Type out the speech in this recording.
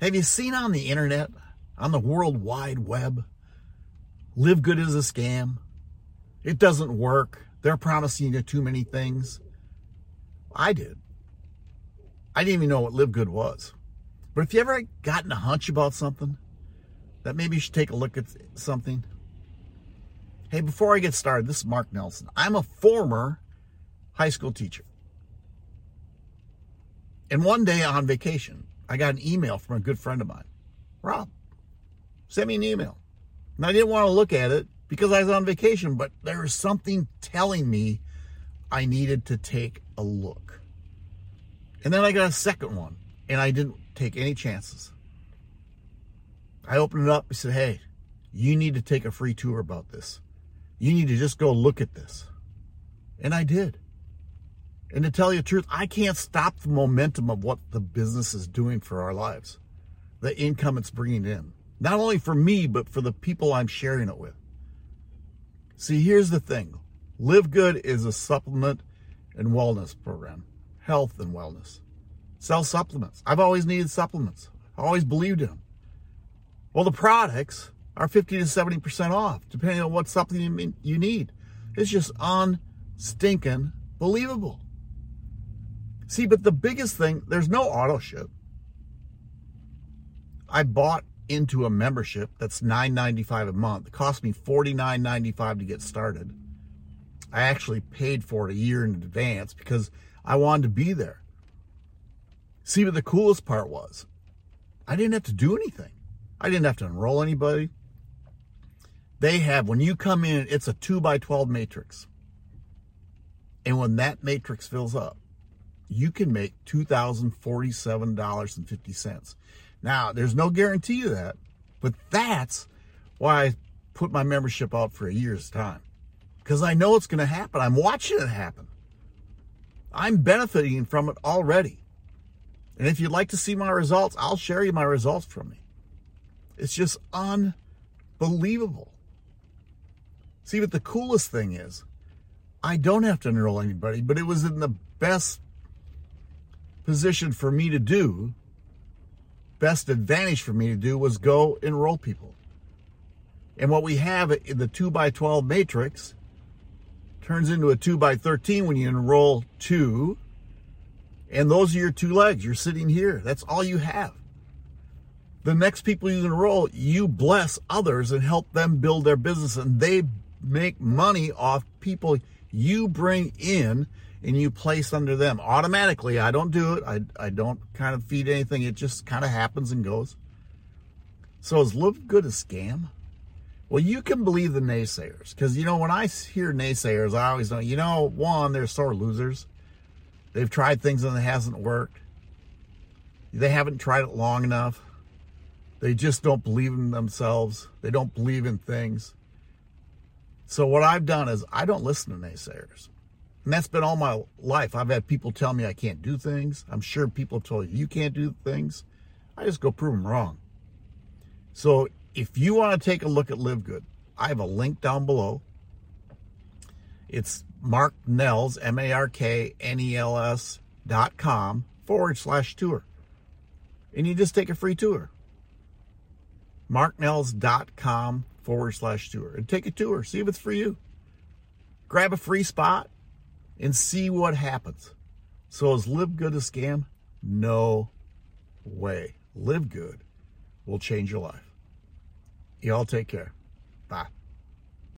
Have you seen on the internet, on the World Wide Web, LiveGood is a scam? It doesn't work. They're promising you too many things. I did. I didn't even know what LiveGood was. But if you ever gotten a hunch about something, that maybe you should take a look at something. Hey, before I get started, this is Mark Nelson. I'm a former high school teacher. And one day on vacation, I got an email from a good friend of mine. Rob, send me an email. And I didn't want to look at it because I was on vacation, but there was something telling me I needed to take a look. And then I got a second one, and I didn't take any chances. I opened it up. I said, Hey, you need to take a free tour about this. You need to just go look at this. And I did. And to tell you the truth, I can't stop the momentum of what the business is doing for our lives, the income it's bringing in. Not only for me, but for the people I'm sharing it with. See, here's the thing LiveGood is a supplement and wellness program, health and wellness. Sell supplements. I've always needed supplements, I always believed in them. Well, the products are 50 to 70% off, depending on what supplement you need. It's just unstinking believable. See, but the biggest thing, there's no auto ship. I bought into a membership that's $9.95 a month. It cost me $49.95 to get started. I actually paid for it a year in advance because I wanted to be there. See, but the coolest part was I didn't have to do anything. I didn't have to enroll anybody. They have, when you come in, it's a 2 by 12 matrix. And when that matrix fills up, you can make $2,047.50. Now, there's no guarantee of that, but that's why I put my membership out for a year's time. Because I know it's going to happen. I'm watching it happen. I'm benefiting from it already. And if you'd like to see my results, I'll share you my results from me. It's just unbelievable. See, but the coolest thing is, I don't have to enroll anybody, but it was in the best position for me to do, best advantage for me to do was go enroll people. And what we have in the 2 by 12 matrix turns into a 2 by 13 when you enroll two. And those are your two legs. You're sitting here. That's all you have. The next people you enroll, you bless others and help them build their business, and they make money off people you bring in and you place under them automatically. I don't do it. I, I don't kind of feed anything. It just kind of happens and goes. So is LiveGood a scam? Well, you can believe the naysayers because, you know, when I hear naysayers, I always know, you know, one, they're sore losers. They've tried things and it hasn't worked. They haven't tried it long enough. They just don't believe in themselves. They don't believe in things. So what I've done is I don't listen to naysayers. And that's been all my life. I've had people tell me I can't do things. I'm sure people have told you you can't do things. I just go prove them wrong. So if you want to take a look at LiveGood, I have a link down below. It's Mark Nels, M A R K N E L S dot com forward slash tour. And you just take a free tour. MarkNels.com forward slash tour. And take a tour. See if it's for you. Grab a free spot and see what happens. So is LiveGood a scam? No way. LiveGood will change your life. Y'all take care. Bye.